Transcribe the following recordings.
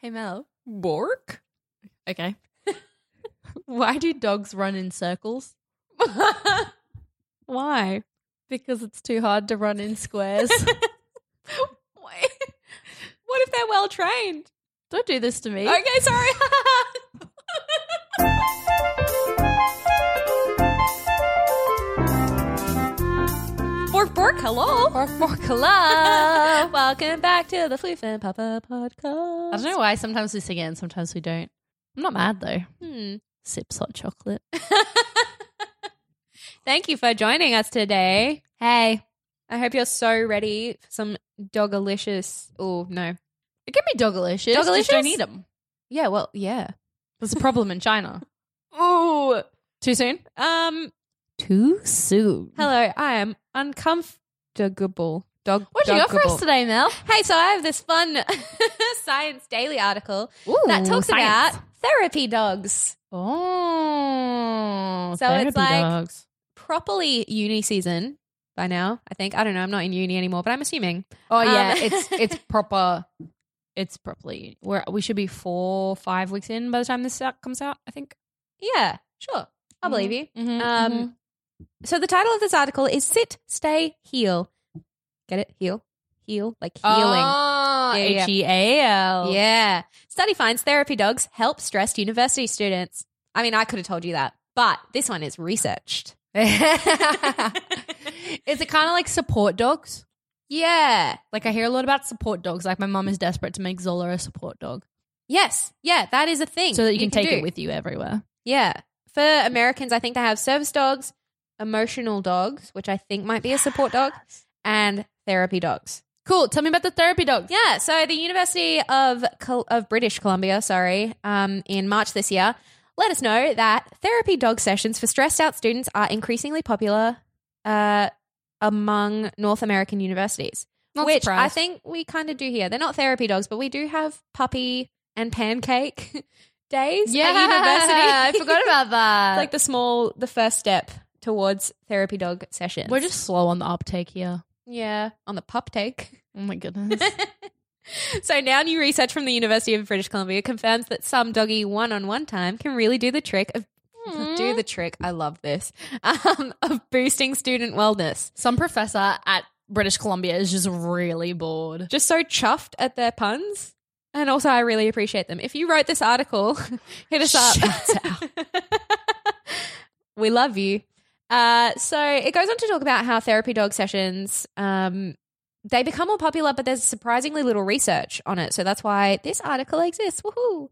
Hey Mel, Bork? okay. Why do dogs run in circles? Why? Because it's too hard to run in squares. What if they're well trained? Don't do this to me. Okay, sorry. Hello. Bork, hello. Welcome back to the Floof and Papa podcast. I don't know why sometimes we sing it and sometimes we don't. I'm not mad though. Hmm. Sips hot chocolate. Thank you for joining us today. Hey, I hope you're so ready for some dogalicious. Oh, no. It can be dogalicious. Dogalicious? Just don't eat them. Yeah, well, yeah. There's a problem in China. oh. Too soon? Um, Too soon. hello, I am uncomfortable. Dog. What you got for us today, Mel? Hey, so I have this fun Science Daily article Ooh, that talks science. about therapy dogs. Oh, So it's like- dogs. Properly uni season by now, I think. I don't know. I'm not in uni anymore, but I'm assuming. Oh yeah, Um, it's it's proper. It's properly. Where we should be four, five weeks in by the time this out, comes out. I think. Yeah, sure. I believe you. Mhm, Um, mhm. So the title of this article is Sit, Stay, Heal. Get it? Heal? Heal? Like healing. Oh, Yeah, yeah. H E A L. Yeah. Study finds therapy dogs help stressed university students. I mean, I could have told you that, but this one is researched. Is it kind of like support dogs? Yeah. Like I hear a lot about support dogs. Like my mum is desperate to make Zola a support dog Yes. Yeah, that is a thing. so that you, can, take do. it with you everywhere. Yeah. For Americans, I think they have service dogs, emotional dogs, which I think might be a support dog, and therapy dogs. Cool. Tell me about the therapy dogs. Yeah, so the University of Col- of British Columbia, sorry, um, in March this year, let us know that therapy dog sessions for stressed out students are increasingly popular uh, among North American universities. Not which I think we kind of do here. They're not therapy dogs, but we do have puppy and pancake days Yeah, at university. I forgot about that. Like the small, the first step towards therapy dog sessions. We're just slow on the uptake here. yeah on the pup take. Oh my goodness. so now new research from the University of British Columbia confirms that some doggy one-on-one time can really do the trick of do the trick. I love this um, of boosting student wellness. Some professor at British Columbia is just really bored. Just so chuffed at their puns. And also, I really appreciate them. If you wrote this article, hit us up. Out. we love you. Uh, so it goes on to talk about how therapy dog sessions um, they become more popular, but there's surprisingly little research on it. So that's why this article exists. Woohoo!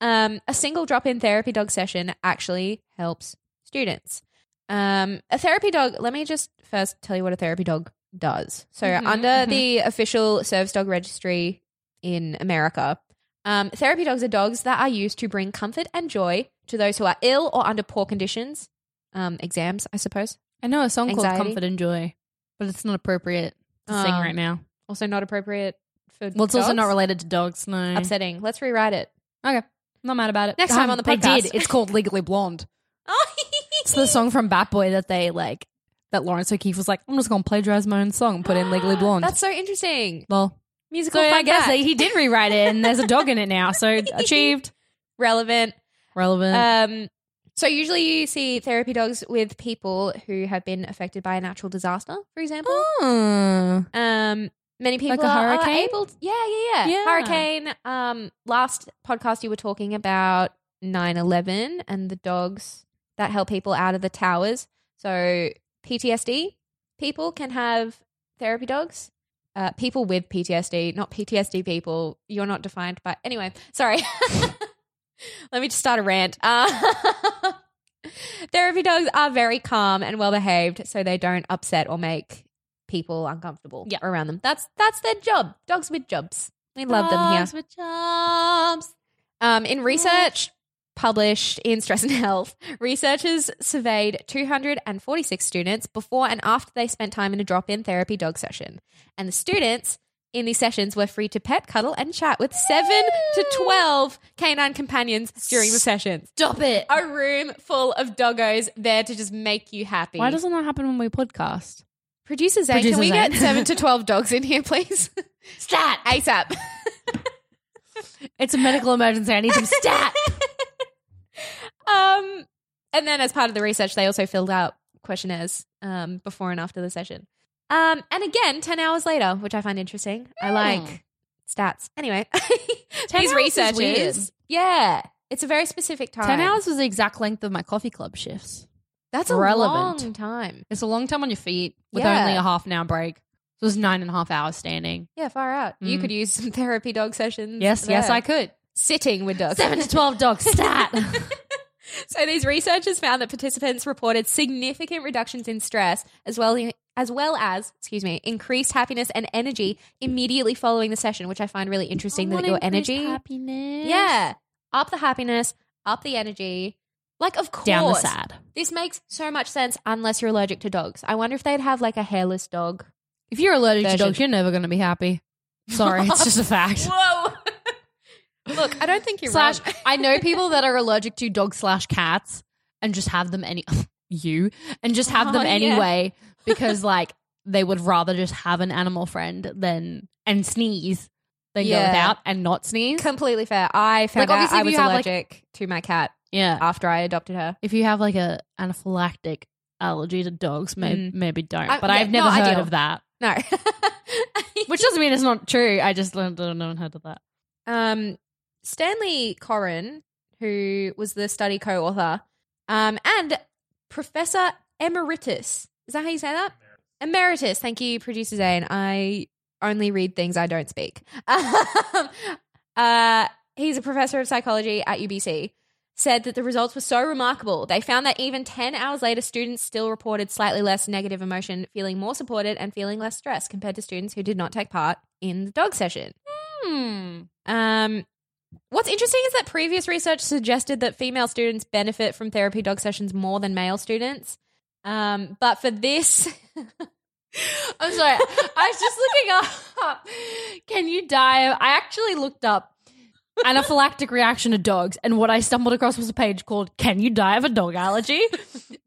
Um, a single drop-in therapy dog session actually helps students. Um, a therapy dog. Let me just first tell you what a therapy dog does. So under the official service dog registry in America, um, therapy dogs are dogs that are used to bring comfort and joy to those who are ill or under poor conditions. Um, exams, I suppose. I know a song called Anxiety. Comfort and Joy, but it's not appropriate to sing Um, right now. Also not appropriate for. Well, it's also dogs? not related to dogs. No. Upsetting. Let's rewrite it. Okay. Not mad about it. Next time on the podcast. did. It's called Legally Blonde. It's the song from Bat Boy that they like, that Laurence O'Keefe was like, I'm just going to plagiarize my own song and put in Legally Blonde. That's so interesting. well, Musical so I guess fact. he did rewrite it and there's a dog in it now. So achieved. relevant. Relevant. Um, so usually you see therapy dogs with people who have been affected by a natural disaster, for example. Oh. Um, many people a are- are hurricane? able. yeah, yeah, yeah, Yeah. Hurricane. Um, last podcast you were talking about 9-11 and the dogs that help people out of the towers. So PTSD people can have therapy dogs. Uh, people with PTSD, not PTSD people. You're not defined by. Anyway, sorry. Let me just start a rant. Uh, therapy dogs are very calm and well behaved, so they don't upset or make people uncomfortable Yeah. around them. That's that's their job. Dogs with jobs. We love them here. Dogs with jobs. Um, in research published in Stress and Health, researchers surveyed 246 students before and after they spent time in a drop in therapy dog session. And the students in these sessions we were free to pet, cuddle, and chat with 7 to 12 canine companions during the sessions. Stop it. A room full of doggos there to just make you happy. Why doesn't that happen when we podcast? Producer Zane, Producer can we Zane. get 7 to 12 dogs in here, please? Stat. ASAP. It's a medical emergency. I need some stat. Um, and then as part of the research, they also filled out questionnaires um, before and after the session. Um, and again, 10 hours later, which I find interesting. I like stats. Anyway, 10 these hours is researchers. weird. Yeah. It's a very specific time. 10 hours was the exact length of my coffee club shifts. That's a relevant. long time. It's a long time on your feet with Yeah. only a half an hour break. So it was nine and a half hours standing. Yeah, far out. You Mm. could use some therapy dog sessions. Yes, yes, there. I could. Sitting with dogs. Seven to 12 dogs, stat. So these researchers found that participants reported significant reductions in stress as well as well as, excuse me, increased happiness and energy immediately following the session, which I find really interesting that your energy Happiness. Yeah. Up the happiness, up the energy. Like of course. Down the sad. This makes so much sense unless you're allergic to dogs. I wonder if they'd have like a hairless dog. If you're allergic Version. to dogs, you're never going to be happy. Sorry, it's just a fact. Whoa. Look, I don't think you're slash, wrong. I know people that are allergic to dogs slash cats and just have them any you and just have them Oh, yeah. Because like they would rather just have an animal friend than and sneeze than Yeah. go without and not sneeze. Completely fair. I found Like, out obviously, I if was you have, like- allergic to my cat yeah. after I adopted her. If you have like a anaphylactic allergy to dogs, maybe Mm. maybe don't. I- but yeah, I've never not heard ideal. of that. No. Which doesn't mean it's not true. I just don't don't know heard of that. um, Stanley Coren, who was the study co-author, um, and Professor Emeritus. Is that how you say that? Emeritus. Thank you, producer Zane. I only read things I don't speak. Um, uh, he's a professor of psychology at UBC. Said that the results were so remarkable. They found that even 10 hours later, students still reported slightly less negative emotion, feeling more supported and feeling less stressed compared to students who did not take part in the dog session. Hmm. Um, what's interesting is that previous research suggested that female students benefit from therapy dog sessions more than male students. Um, but for this, I'm sorry. I was just looking up. Can you die? I actually looked up anaphylactic reaction to dogs, and what I stumbled across was a page called "Can you die of a dog allergy?"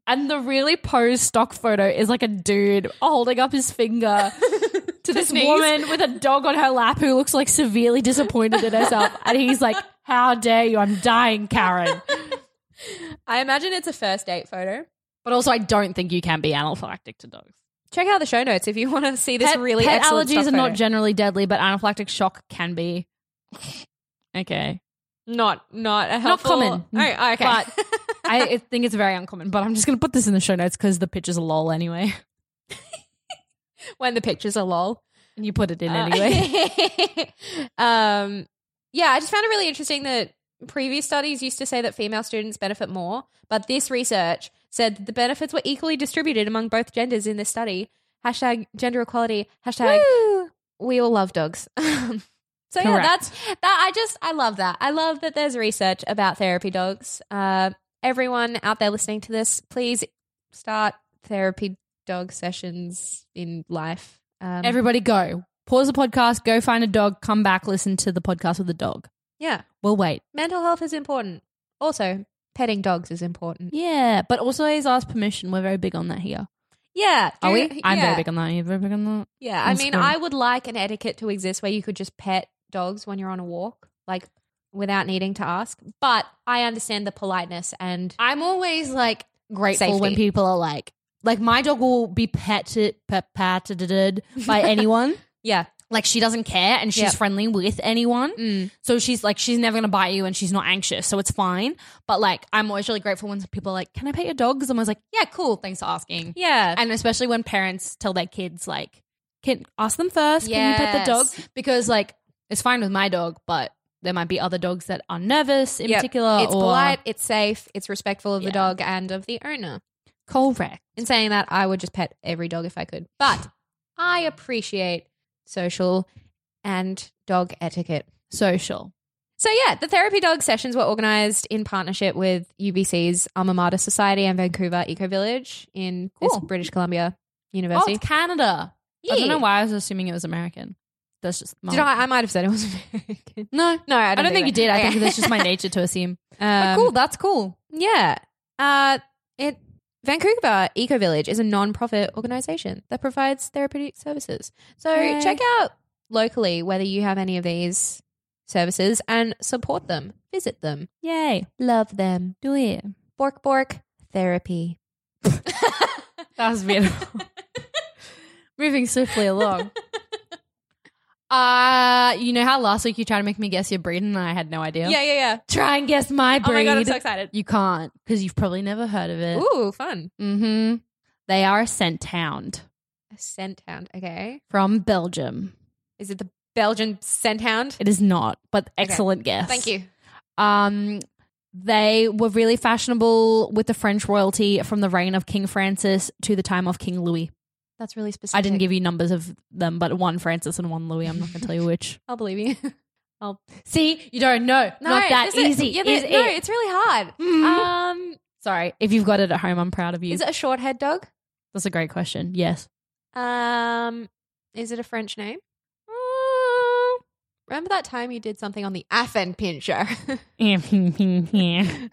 and the really posed stock photo is like a dude holding up his finger to this sneeze. woman with a dog on her lap who looks like severely disappointed in herself, and he's like, "How dare you? I'm dying, Karen." I imagine it's a first date photo. But also, I don't think you can be anaphylactic to dogs. Check out the show notes if you want to see this pet, really pet excellent allergies stock are not photo. generally deadly, but anaphylactic shock can be. Okay, not not a helpful. common. Oh, okay. But I think it's very uncommon. But I'm just going to put this in the show notes because the pictures are lol anyway, when the pictures are lol. and you put it in Uh, anyway. um, yeah, I just found it really interesting that previous studies used to say that female students benefit more, but this research said that the benefits were equally distributed among both genders in this study. Hashtag gender equality. Hashtag we all love dogs. so yeah, that's that. I just I love that. I love that there's research about therapy dogs. Uh, everyone out there listening to this, please start therapy dog sessions in life. Um, Everybody, go pause the podcast, go find a dog, come back, listen to the podcast with the dog. yeah, We'll wait. mental health is important. Also, petting dogs is important. Yeah, but also always ask permission. We're very big on that here. Yeah, Are we? I'm yeah. very big on that. You're very big on that. Yeah, I mean. I would like an etiquette to exist where you could just pet dogs when you're on a walk, like without needing to ask. But I understand the politeness and I'm always like grateful when people are like, like my dog will be petted, pet, patted by anyone. yeah, like she doesn't care and she's Yep. friendly with anyone. Mm. So she's like, she's never gonna bite you and she's not anxious. So it's fine. But like, I'm always really grateful when people are like, can I pet your dog? Because I'm always like, yeah, cool. Thanks for asking. yeah, And especially when parents tell their kids like, can ask them first, can you pet the dog? Yes. Because like, it's fine with my dog, but there might be other dogs that are nervous in Yep. particular. It's or, polite, it's safe, it's respectful of the Yeah. dog and of the owner. Correct. In saying that, I would just pet every dog if I could. But I appreciate social and dog etiquette. Social. So yeah, the therapy dog sessions were organized in partnership with UBC's Alma Mater Society and Vancouver Eco Village in this British Columbia Oh, University. it's Canada. I don't know why I was assuming it was American. That's just my. Did I? I might have said it was American. No, No, I I don't, don't, think you did. I Okay. think that's just my nature to assume. But Um, cool. That's cool. Yeah. Uh, it Vancouver Eco Village is a non-profit organization that provides therapeutic services. So Yay. check out locally whether you have any of these services and support them. Visit them. Yay. Love them. Do it. Bork bork therapy. That was beautiful. Moving swiftly along. Uh, you know how last week you tried to make me guess your breed and I had no idea? Yeah, yeah, yeah. Try and guess my breed. Oh my god, I'm so excited. You can't because you've probably never heard of it. Ooh, fun. Mm-hmm. They are a scent hound A scent hound. Okay. from Belgium. Is it the Belgian scent hound? It is not, but excellent guess. Thank you. Um, they were really fashionable with the French royalty from the reign of King Francis to the time of King Louis. That's really specific. I didn't give you numbers of them, but one Francis and one Louis. I'm not going to tell you which. I'll believe you. I'll See, you don't know. not that easy. Yeah, is this- no, it? it's really hard. Mhm. Um, Sorry, if you've got it at home, I'm proud of you. is it a short head dog? That's a great question. Yes. Um, is it a French name? Uh, Remember that time you did something on the Affenpinscher? yeah.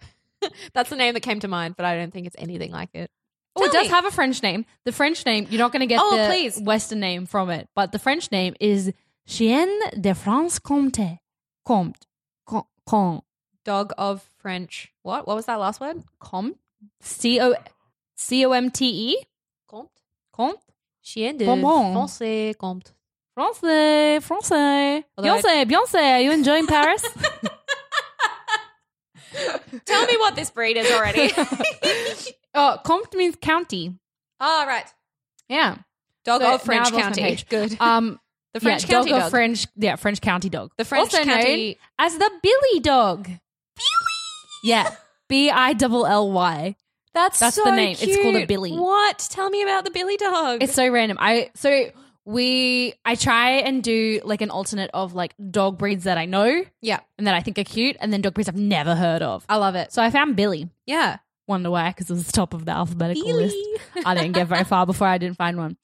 That's the name that came to mind, but I don't think it's anything like it. Oh, it does me. have a French name. The French name, you're not going to get Oh, the please. Western name from it, but the French name is Chien de France Comte. Comte. Com- Com- Dog of French. What? What was that last word? Comte. C O C O M T E. Comte. Comte. Chien de Bonbon. Francais Comte. Francais. Francais. Although I- Beyonce. Beyonce. Are you enjoying Paris? Tell me what this breed is already. oh, Comte means county. oh, right. Yeah. Dog So of French now I've lost my County. Good. Um, the French yeah, County dog, dog. French. Yeah, French county dog. The French also County- known as the Billy dog. Billy. Yeah. B I double L Y. That's That's so the name. It's called a. Billy. What? Tell me about the Billy dog. It's so random. I so we I try and do like an alternate of like dog breeds that I know yeah, and that I think are cute, and then dog breeds I've never heard of. I love it. So I found Billy. Yeah, Wonder why? Because it was the top of the alphabetical Billy. list. I didn't get very far before I didn't find one.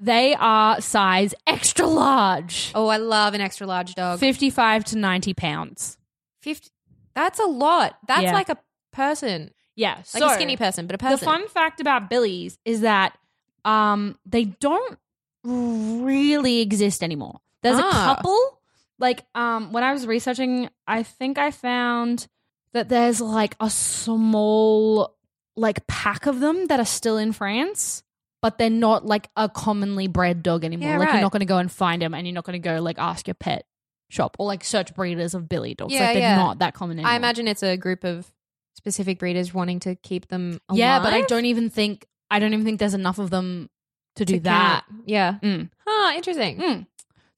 They are size extra large, Oh, I love an extra large dog. fifty-five to ninety pounds. Fifty. That's a lot. That's Yeah. like a person, Yeah, like so a skinny person, but a person. The fun fact about Billies is that um they don't really exist anymore. There's Ah. a couple. Like um when I was researching, I think I found that there's like a small like pack of them that are still in France, but they're not like a commonly bred dog anymore. Yeah, like right. you're not going to go and find them and you're not going to go like ask your pet shop or like search breeders of Billy dogs. Yeah, like they're yeah. not that common anymore. I imagine it's a group of specific breeders wanting to keep them. Alive Yeah, but I don't even think I don't even think there's enough of them to do to that. count. Yeah. Mm. Huh. Interesting. Mm.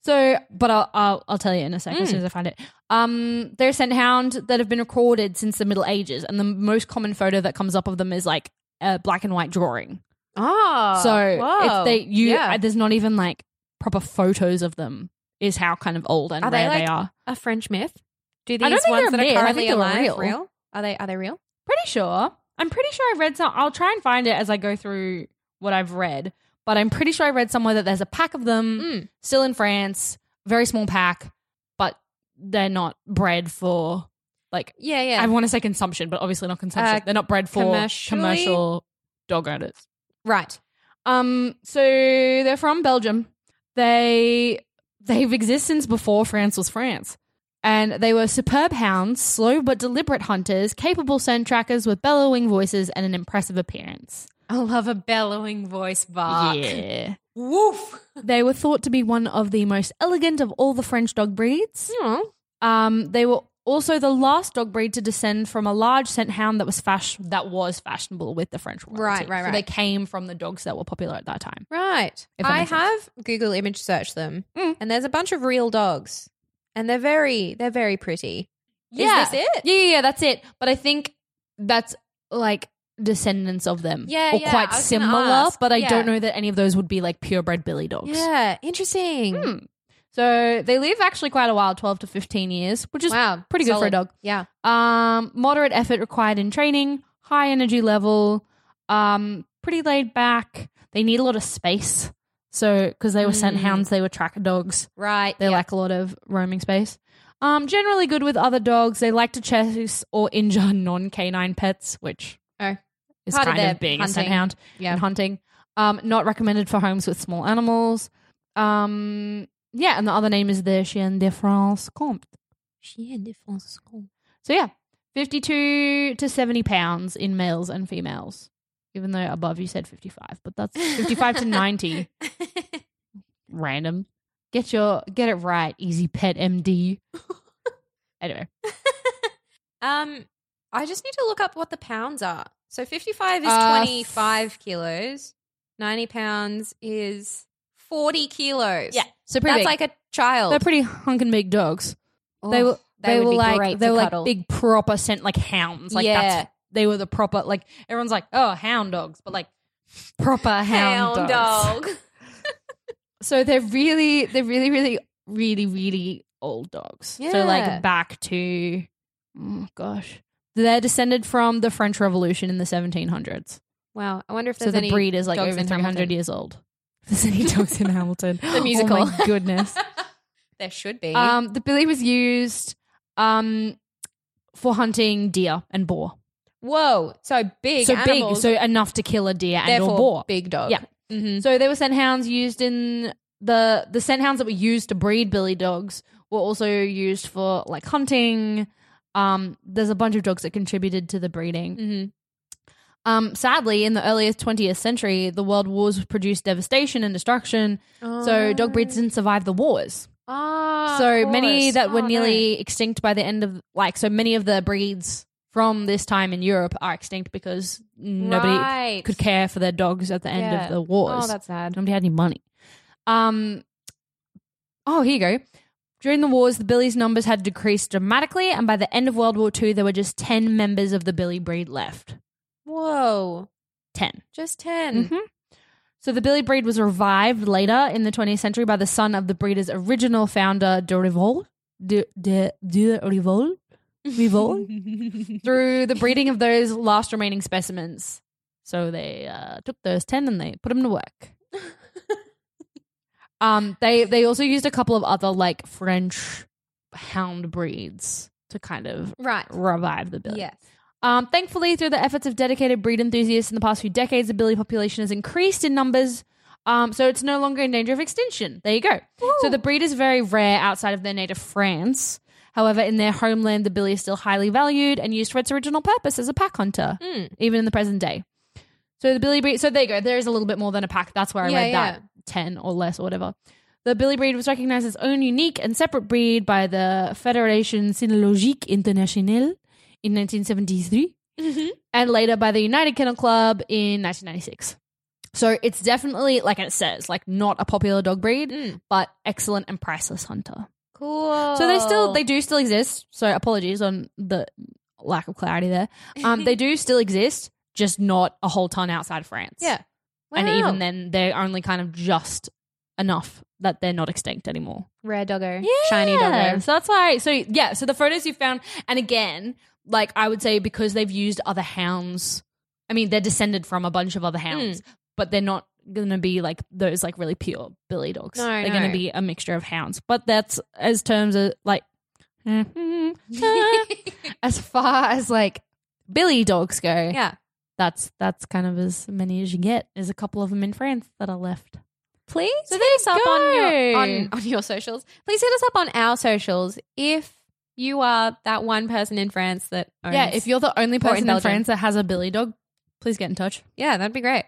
So, but I'll, I'll I'll tell you in a second as Mm. soon as I find it. Um, they're a scent hound that have been recorded since the Middle Ages, and the most common photo that comes up of them is like a black and white drawing. Oh. so whoa. if they you yeah. uh, there's not even like proper photos of them. Is how kind of old and Are they, rare they like, are. a French myth. Do these don't think ones they're that a myth. are currently think they alive real. real? Are they? Are they real? Pretty sure. I'm pretty sure I read some. I'll try and find it as I go through what I've read. But I'm pretty sure I read somewhere that there's a pack of them Mm. still in France, very small pack, but they're not bred for like Yeah. Yeah. I want to say consumption, but obviously not consumption. Uh, they're not bred for commercial dog owners. right. Um, so they're from Belgium. They they've existed since before France was France. And they were superb hounds, slow but deliberate hunters, capable scent trackers with bellowing voices and an impressive appearance. I love a bellowing voice bark. Yeah. Woof. They were thought to be one of the most elegant of all the French dog breeds. Um, they were also the last dog breed to descend from a large scent hound that was fash- that was fashionable with the French royalty. Right, right, So right. they came from the dogs that were popular at that time. Right. If that I makes sense. have Google image searched them, Mm. and there's a bunch of real dogs, and they're very they're very pretty. Yeah. Is this it? Yeah, yeah, yeah, that's it. But I think that's like descendants of them. Yeah, or yeah, quite I similar, ask. but I Yeah. don't know that any of those would be like purebred Billy dogs. Yeah, interesting. Hmm. So they live actually quite a while, 12 to 15 years, which is Wow, pretty good for a dog. Yeah. Um, moderate effort required in training, high energy level, um, pretty laid back. They need a lot of space. So, because they were scent Mm. hounds, they were tracker dogs. Right. They lack a lot of roaming space. Um, generally good with other dogs. They like to chase or injure non canine pets, which is Part of kind their of being a scent hunting. hound Yeah. and hunting. Um, not recommended for homes with small animals. Um, yeah, and the other name is the Chien de France Comte. Chien de France. Comte. So yeah, fifty-two to seventy pounds in males and females. Even though above you said fifty-five, but that's fifty-five to ninety. Random. Get your get it right, Easy Pet MD. anyway, Um, I just need to look up what the pounds are. So 55 is Uh, 25 kilos. 90 pounds is 40 kilos. Yeah. So pretty That's big. like a child. they're pretty hunking big dogs. Oh, they were they, would were like they were like big proper scent like hounds. Like Yeah. that's they were the proper like everyone's like oh hound dogs, but like proper hound, hound dogs. dog. So they're really they're really really really really old dogs. Yeah. So like back to oh gosh, they're descended from the French Revolution in the 1700s. Wow. I wonder if So the any breed is like over 300 Hamilton. years old. If there's any dogs in Hamilton, The musical. Oh my goodness. there should be. Um, the billy was used um, for hunting deer and boar. Whoa. So big so animals. big, so enough to kill a deer and therefore or boar. big dog. Yeah. hmm So they were scent hounds used in the the scent hounds that were used to breed billy dogs were also used for like hunting. Um, there's a bunch of dogs that contributed to the breeding. hmm Um, sadly, in the earliest 20th century, the world wars produced devastation and destruction. So dog breeds didn't survive the wars. Ah, so many that were Oh, no. nearly extinct by the end of like so many of the breeds from this time in Europe are extinct because nobody Right. could care for their dogs at the end Yeah. of the wars. Oh, that's sad. nobody had any money. Um Oh, here you go. During the wars, the Billy's numbers had decreased dramatically, and by the end of World War II, there were just 10 members of the Billy breed left. Whoa. 10. Just 10. Mhm. So the Billy breed was revived later in the 20th century by the son of the breeder's original founder, de Rivol, de, de, de Rivol, Rivol, through the breeding of those last remaining specimens. So they uh, took those 10 and they put them to work. Um, they they also used a couple of other like French hound breeds to kind of Right. revive the Billy. Yes. Um, thankfully, through the efforts of dedicated breed enthusiasts in the past few decades, the billy population has increased in numbers. Um, so it's no longer in danger of extinction. There you go. So the breed is very rare outside of their native France. However, in their homeland, the billy is still highly valued and used for its original purpose as a pack hunter, Mm. even in the present day. So the billy breed. So there you go. There is a little bit more than a pack. That's where I Yeah, read that ten or less or whatever. The billy breed was recognized as its own unique and separate breed by the Fédération Cynologique Internationale in 1973 Mm-hmm. and later by the United Kennel Club in 1996. So it's definitely, like it says, like not a popular dog breed, Mm. but excellent and priceless hunter. Cool. So they still, they do still exist. So apologies on the lack of clarity there. Um, they do still exist, just not a whole ton outside of France. Yeah. And even then, they're only kind of just enough that they're not extinct anymore. Rare doggo. yeah. Shiny doggo. So that's why. So yeah. So the photos you found, and again, like I would say, because they've used other hounds. I mean, they're descended from a bunch of other hounds, hmm. but they're not going to be like those like really pure billy dogs. No, they're no. going to be a mixture of hounds. But that's as terms of like. as far as like billy dogs go, yeah. That's that's kind of as many as you get. There's a couple of them in France that are left. Please So hit us up on your, on, on your socials. Please hit us up on our socials if you are that one person in France that owns. Yeah, if you're the only Or in person in, France that has a billy dog, please get in touch. yeah, that'd be great.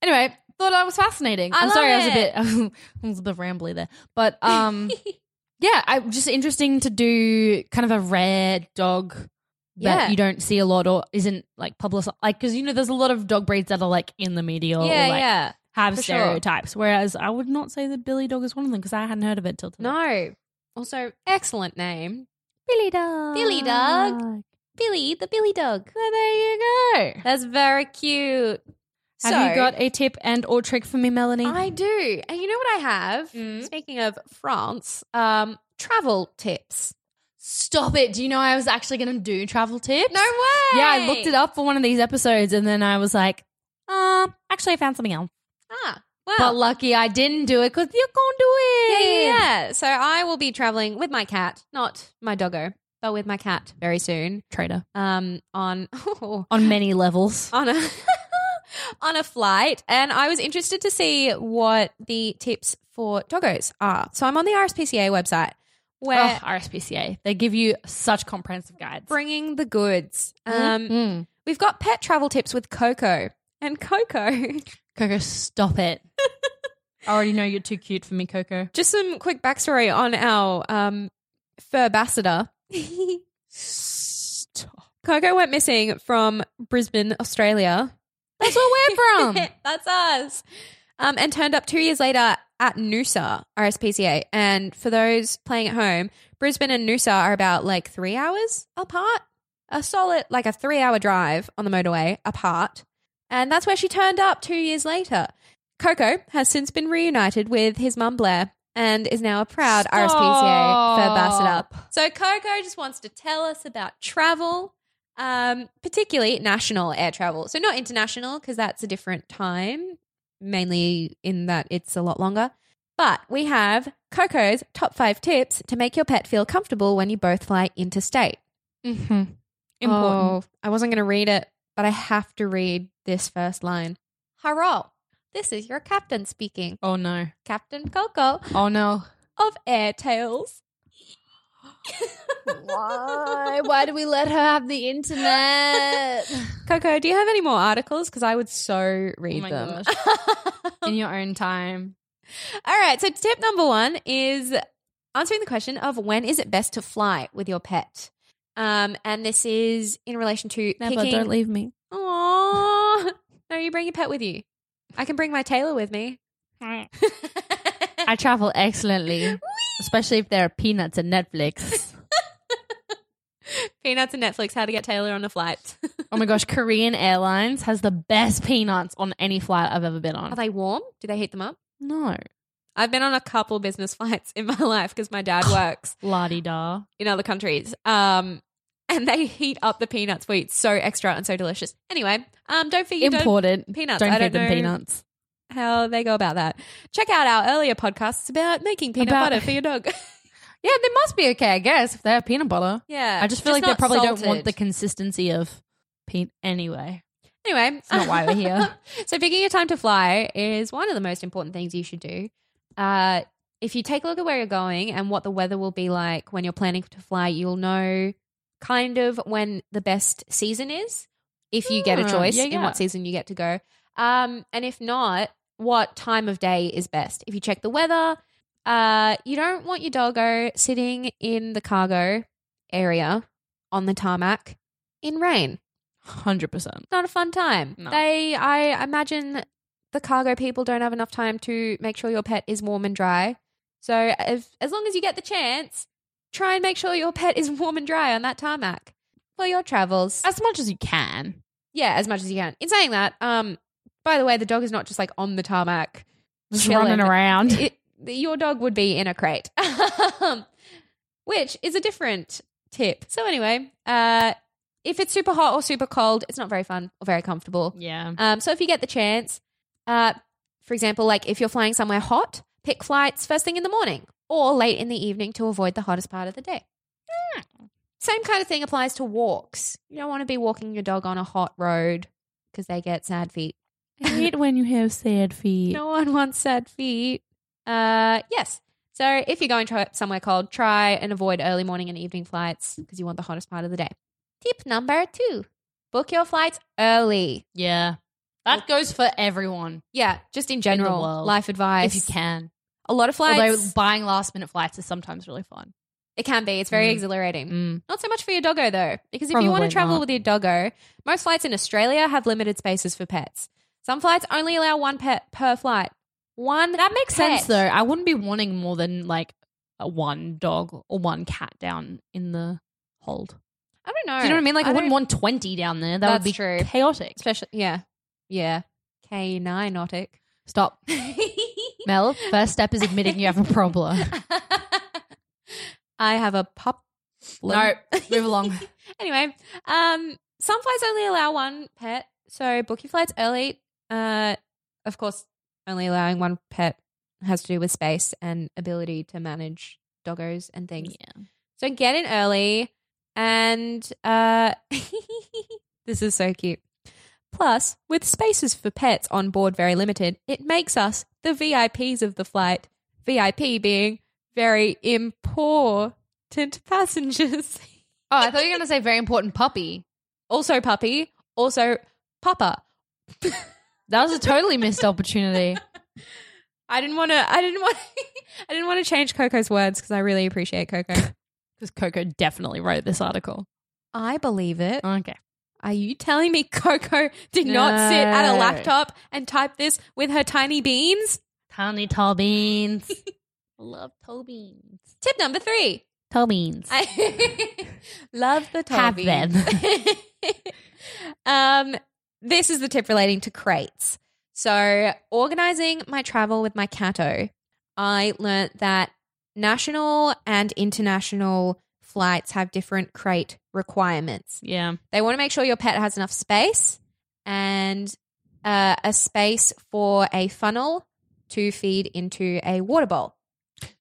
Anyway, thought that was fascinating. I I'm sorry, love I was a bit, I was a bit rambly there, but um, yeah, I just interesting to do kind of a rare dog that Yeah. you don't see a lot or isn't like publicized, like because you know there's a lot of dog breeds that are like in the media or yeah, like yeah. have for sure. stereotypes, whereas I would not say that billy dog is one of them because I hadn't heard of it till today. No. Also, excellent name. Billy dog, Billy dog. Billy, the Billy dog. Well, there you go. That's very cute. Have So- you got a tip and or trick for me, Melanie? I do. And you know what I have? Mm. Speaking of France, um, travel tips. Stop it. Do you know I was actually going to do travel tips? No way. Yeah, I looked it up for one of these episodes and then I was like, um, actually, I found something else. Ah, wow. But lucky I didn't do it because you're going to do it. yeah, yeah. So I will be traveling with my cat, not my doggo, but with my cat very soon. Trader. Um, on On many levels. on a on a flight, and I was interested to see what the tips for doggos are. So I'm on the RSPCA website where Oh, RSPCA. They give you such comprehensive guides. bringing the goods. Um, Mm. we've got pet travel tips with Coco, and Coco. Coco, stop it. I already know you're too cute for me, Coco. Just some quick backstory on our um, fur ambassador. Stop. Coco went missing from Brisbane, Australia. That's where we're from. That's us. Um, and turned up two years later at Noosa, RSPCA. And for those playing at home, Brisbane and Noosa are about like three hours apart. A solid, like a three hour drive on the motorway apart. And that's where she turned up two years later. Coco has since been reunited with his mum Blair and is now a proud RSPCA for ambassador. So Coco just wants to tell us about travel, um, particularly national air travel. So not international because that's a different time, mainly in that it's a lot longer. But we have Coco's top five tips to make your pet feel comfortable when you both fly interstate. Mm-hmm. Important. Oh, I wasn't going to read it, but I have to read this first line. Hello, this is your captain speaking. Oh, no. Captain Coco Oh no. of Air Tales. Why? Why do we let her have the internet? Coco, do you have any more articles? Because I would so read my them. In your own time. All right. So tip number one is answering the question of when is it best to fly with your pet. Um, and this is in relation to Never, picking. don't leave me. Aww. No, you bring your pet with you. I can bring my Taylor with me. I travel excellently, especially if there are peanuts and Netflix. Peanuts and Netflix. How to get Taylor on a flight. oh my gosh, Korean Airlines has the best peanuts on any flight I've ever been on. Are they warm? Do they heat them up? no. I've been on a couple business flights in my life because my dad works La di da. in other countries. Um, and they heat up the peanuts for you. It's so extra and so delicious. Anyway, um, don't forget don't- peanuts. Don't I feed don't them peanuts. how they go about that. Check out our earlier podcasts about making peanut About- butter for your dog. Yeah, they must be okay, I guess, if they have peanut butter. yeah, I just feel like they not probably don't salted. want the consistency of peanut anyway. Anyway, It's not why we're here. so picking your time to fly is one of the most important things you should do. Uh, if you take a look at where you're going and what the weather will be like when you're planning to fly, you'll know kind of when the best season is. If you get a Ah, choice yeah, in yeah. what season you get to go, um, and if not, what time of day is best? If you check the weather, uh, you don't want your doggo sitting in the cargo area on the tarmac in rain Hundred percent. not a fun time. No. They, I imagine the cargo people don't have enough time to make sure your pet is warm and dry. So, if, as long as you get the chance, try and make sure your pet is warm and dry on that tarmac for your travels. As much as you can. yeah, as much as you can. In saying that, um, by the way, the dog is not just like on the tarmac, Just chilling. running around. It, your dog would be in a crate, which is a different tip. So, anyway, uh, if it's super hot or super cold, it's not very fun or very comfortable. yeah. Um, so if you get the chance, uh, for example, like if you're flying somewhere hot, pick flights first thing in the morning or late in the evening to avoid the hottest part of the day. Same kind of thing applies to walks. You don't want to be walking your dog on a hot road because they get sad feet. I hate when you have sad feet. No one wants sad feet. Uh, yes. So if you're going to somewhere cold, try and avoid early morning and evening flights because you want the hottest part of the day. Tip number two: book your flights early. Yeah. That goes for everyone Yeah, just in general, world. life advice. if you can. A lot of flights. Although buying last minute flights is sometimes really fun. it can be. It's very Mm. exhilarating. Mm. Not so much for your doggo though, because if you want to travel not. with your doggo, most flights in Australia have limited spaces for pets. Some flights only allow one pet per flight. One That makes sense though. I wouldn't be wanting more than like a one dog or one cat down in the hold. I don't know. Do you know what I mean? Like, I, wouldn't want 20 down there. That would be true. chaotic. especially yeah, yeah. K nine nautic. Stop. Mel, first step is admitting you have a problem. I have a pop. no, move along. anyway, um, some flights only allow one pet, so book your flights early. Uh, of course, only allowing one pet has to do with space and ability to manage doggos and things. Yeah. So get in early, and uh, this is so cute. Plus, with spaces for pets on board very limited, it makes us the VIPs of the flight. VIP being very important passengers. Oh, I thought you were going to say very important puppy. also puppy, also papa. That was a totally missed opportunity. I didn't want to. I didn't want. I didn't want to change Coco's words because I really appreciate Coco. Because Coco definitely wrote this article. I believe it. Okay. Are you telling me Coco did not sit at a No. laptop and type this with her tiny beans? Tiny tall beans. Love tall beans. Tip number three. Tall beans. I love the Have Tobies. um, this is the tip relating to crates. So, organizing my travel with my Cato, I learnt that national and international flights have different crate requirements. yeah. They want to make sure your pet has enough space and uh, a space for a funnel to feed into a water bowl.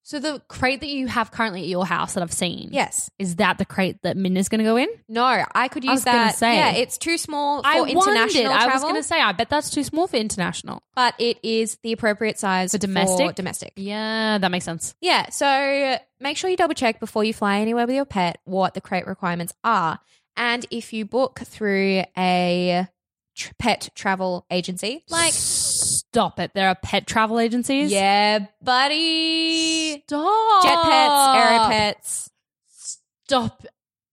So the crate that you have currently at your house that I've seen, Yes. is that the crate that Midna's going to go in? No, I could use I was that. say. yeah, it's too small for I international wondered. travel. I was going to say, I bet that's too small for international. but it is the appropriate size For domestic? domestic. Yeah, that makes sense. Yeah, so make sure you double check before you fly anywhere with your pet what the crate requirements are. And if you book through a tr- pet travel agency, like Stop it. There are pet travel agencies. yeah, buddy, Stop. jet pets, aero pets, Stop.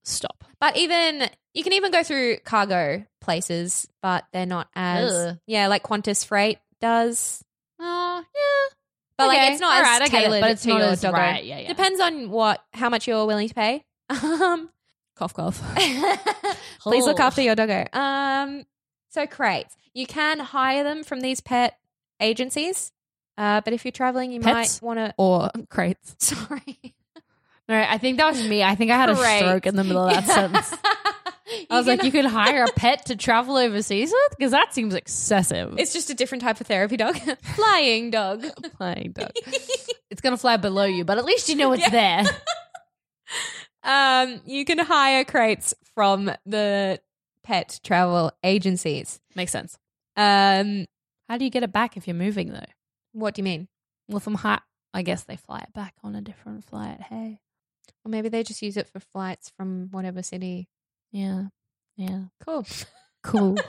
Stop. but even you can even go through cargo places, but they're not as Ugh. yeah, like Qantas Freight does. Oh, yeah. But Okay. like it's not All as right, get it, tailored but it's to not your as- doggo. right, yeah, yeah. Depends on what how much you're willing to pay. Um, Cough, cough. please look Oh. after your doggo. Um, so crates you can hire them from these pet agencies, uh, but if you're traveling, you Pets? might want to. Or crates. Sorry, No, I think that was me. I think I had a Crate. stroke in the middle of that sentence. I was like, you could hire a pet to travel overseas with? Because that seems excessive. It's just a different type of therapy dog, flying dog. Flying dog. it's going to fly below you, but at least you know it's there. Um, you can hire crates from the pet travel agencies. Makes sense. Um, How do you get it back if you're moving, though? what do you mean? Well, from high, I guess they fly it back on a different flight. Hey. Or maybe they just use it for flights from whatever city. Yeah. Yeah. Cool. Cool.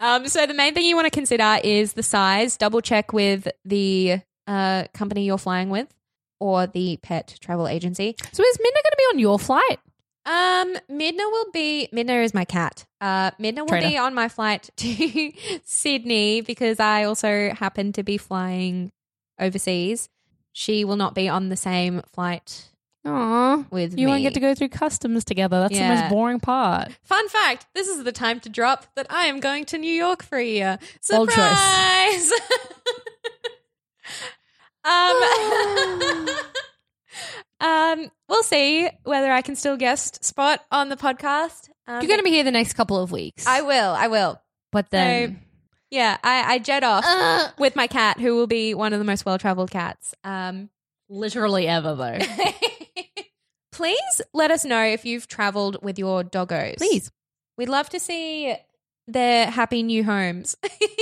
Um, so the main thing you want to consider is the size. Double check with the uh, company you're flying with or the pet travel agency. so is Midna going to be on your flight? Um, Midna will be Midna is my cat. Uh, Midna will be on my flight to Sydney because I also happen to be flying overseas. She will not be on the same flight Aw. with You me. won't get to go through customs together. That's the most boring part. Fun fact: This is the time to drop that I am going to New York for a year. Surprise! um, um, we'll see whether I can still guest spot on the podcast. Um, You're going to be here the next couple of weeks. I will. I will. but then. Yeah, I, I jet off Uh, with my cat, who will be one of the most well-traveled cats. Um, literally ever, though. please let us know if you've traveled with your doggos. Please. We'd love to see their happy new homes.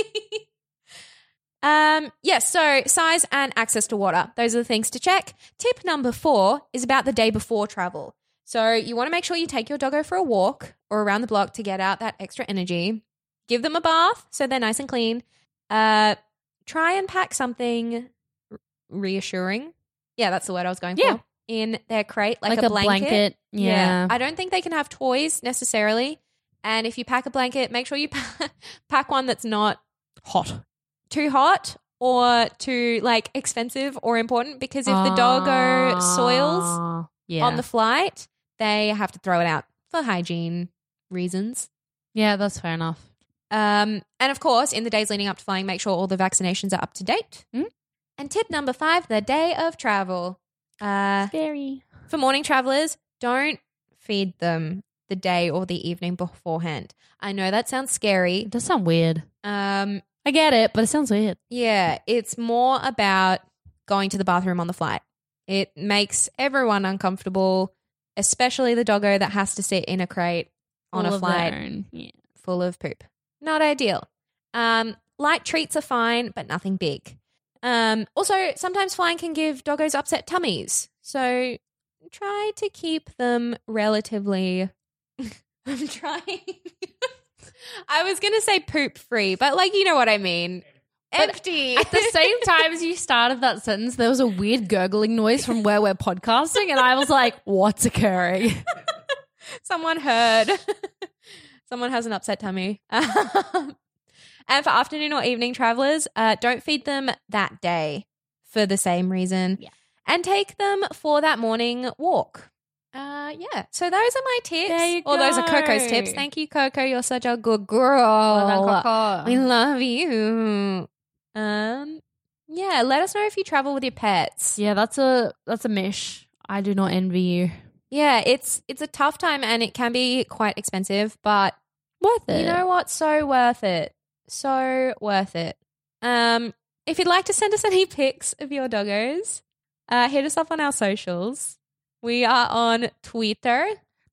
um, yes, so size and access to water. Those are the things to check. Tip number four is about the day before travel. So you want to make sure you take your doggo for a walk or around the block to get out that extra energy. Give them a bath so they're nice and clean. Uh, try and pack something reassuring. Yeah, that's the word I was going Yeah. for. In their crate, like, Like, a, blanket. blanket. Yeah. I don't think they can have toys necessarily. And if you pack a blanket, make sure you pack one that's not Hot. Too hot or too like expensive or important because if the doggo soils Ah, yeah. on the flight, they have to throw it out for hygiene reasons. Yeah, that's fair enough. Um, and of course, in the days leading up to flying, make sure all the vaccinations are up to date. Mm. And tip number five: the day of travel. Uh, Very. for morning travelers, don't feed them the day or the evening beforehand. I know that sounds scary. It does sound weird. Um, I get it, but it sounds weird. yeah, it's more about going to the bathroom on the flight. It makes everyone uncomfortable, especially the doggo that has to sit in a crate on All a flight. Yeah. full of poop. Not ideal. Um, light treats are fine, but nothing big. Um, also, sometimes flying can give doggos upset tummies. So try to keep them relatively. I'm trying. I was going to say poop free, but like, you know what I mean. Empty. At the same time as you started that sentence, there was a weird gurgling noise from where we're podcasting, and I was like, "What's occurring?" Someone heard. Someone has an upset tummy. Um, and for afternoon or evening travelers, uh, don't feed them that day for the same reason. Yeah. And take them for that morning walk. Uh, yeah. So those are my tips. There you Or those are Coco's tips. Thank you, Coco. You're such a good girl. Well done. We love you. Um, yeah. Let us know if you travel with your pets. yeah, that's a that's a mish. I do not envy you. Yeah, it's it's a tough time and it can be quite expensive, but Worth it. You know what? So worth it. So worth it. Um, if you'd like to send us any pics of your doggos, uh, hit us up on our socials. We are on Twitter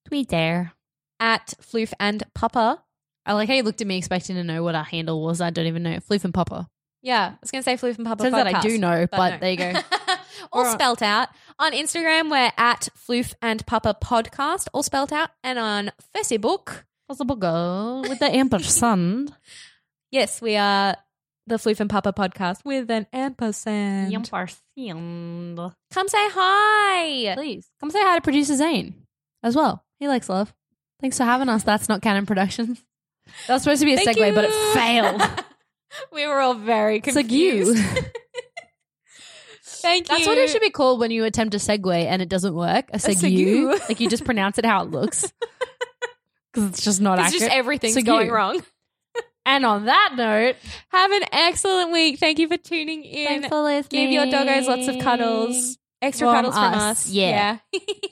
Twitter. at Floof and Papa. I like how you looked at me expecting to know what our handle was. I don't even know. Floof and Papa. Yeah, I was going to say Floof and Papa. Turns out I do know, but no. there you go. all spelt out. On Instagram, we're at Floof and Papa Podcast, all spelt out. And on Facebook, Possible go with the ampersand. yes, we are the Floof and Papa Podcast with an ampersand. Ampersand. Come say hi. Please come say hi to producer Zane as well. He likes love. Thanks for having us. That's not canon productions. That was supposed to be a Thank segue, but it failed. we were all very It's like confused. you. Thank you. That's what it should be called when you attempt a segue and it doesn't work. A segue. like you just pronounce it how it looks. Because it's just not It's accurate. just everything's Segue. going wrong. And on that note, Have an excellent week. Thank you for tuning in. thanks for listening. Give your doggos lots of cuddles. Extra From cuddles from us. us. Yeah.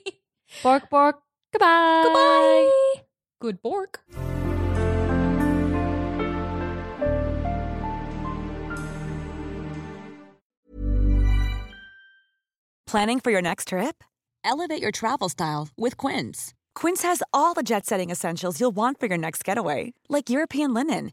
Bork, bork. Goodbye. Goodbye. Good bork. Planning for your next trip? Elevate your travel style with Quince. Quince has all the jet setting essentials you'll want for your next getaway, like European linen,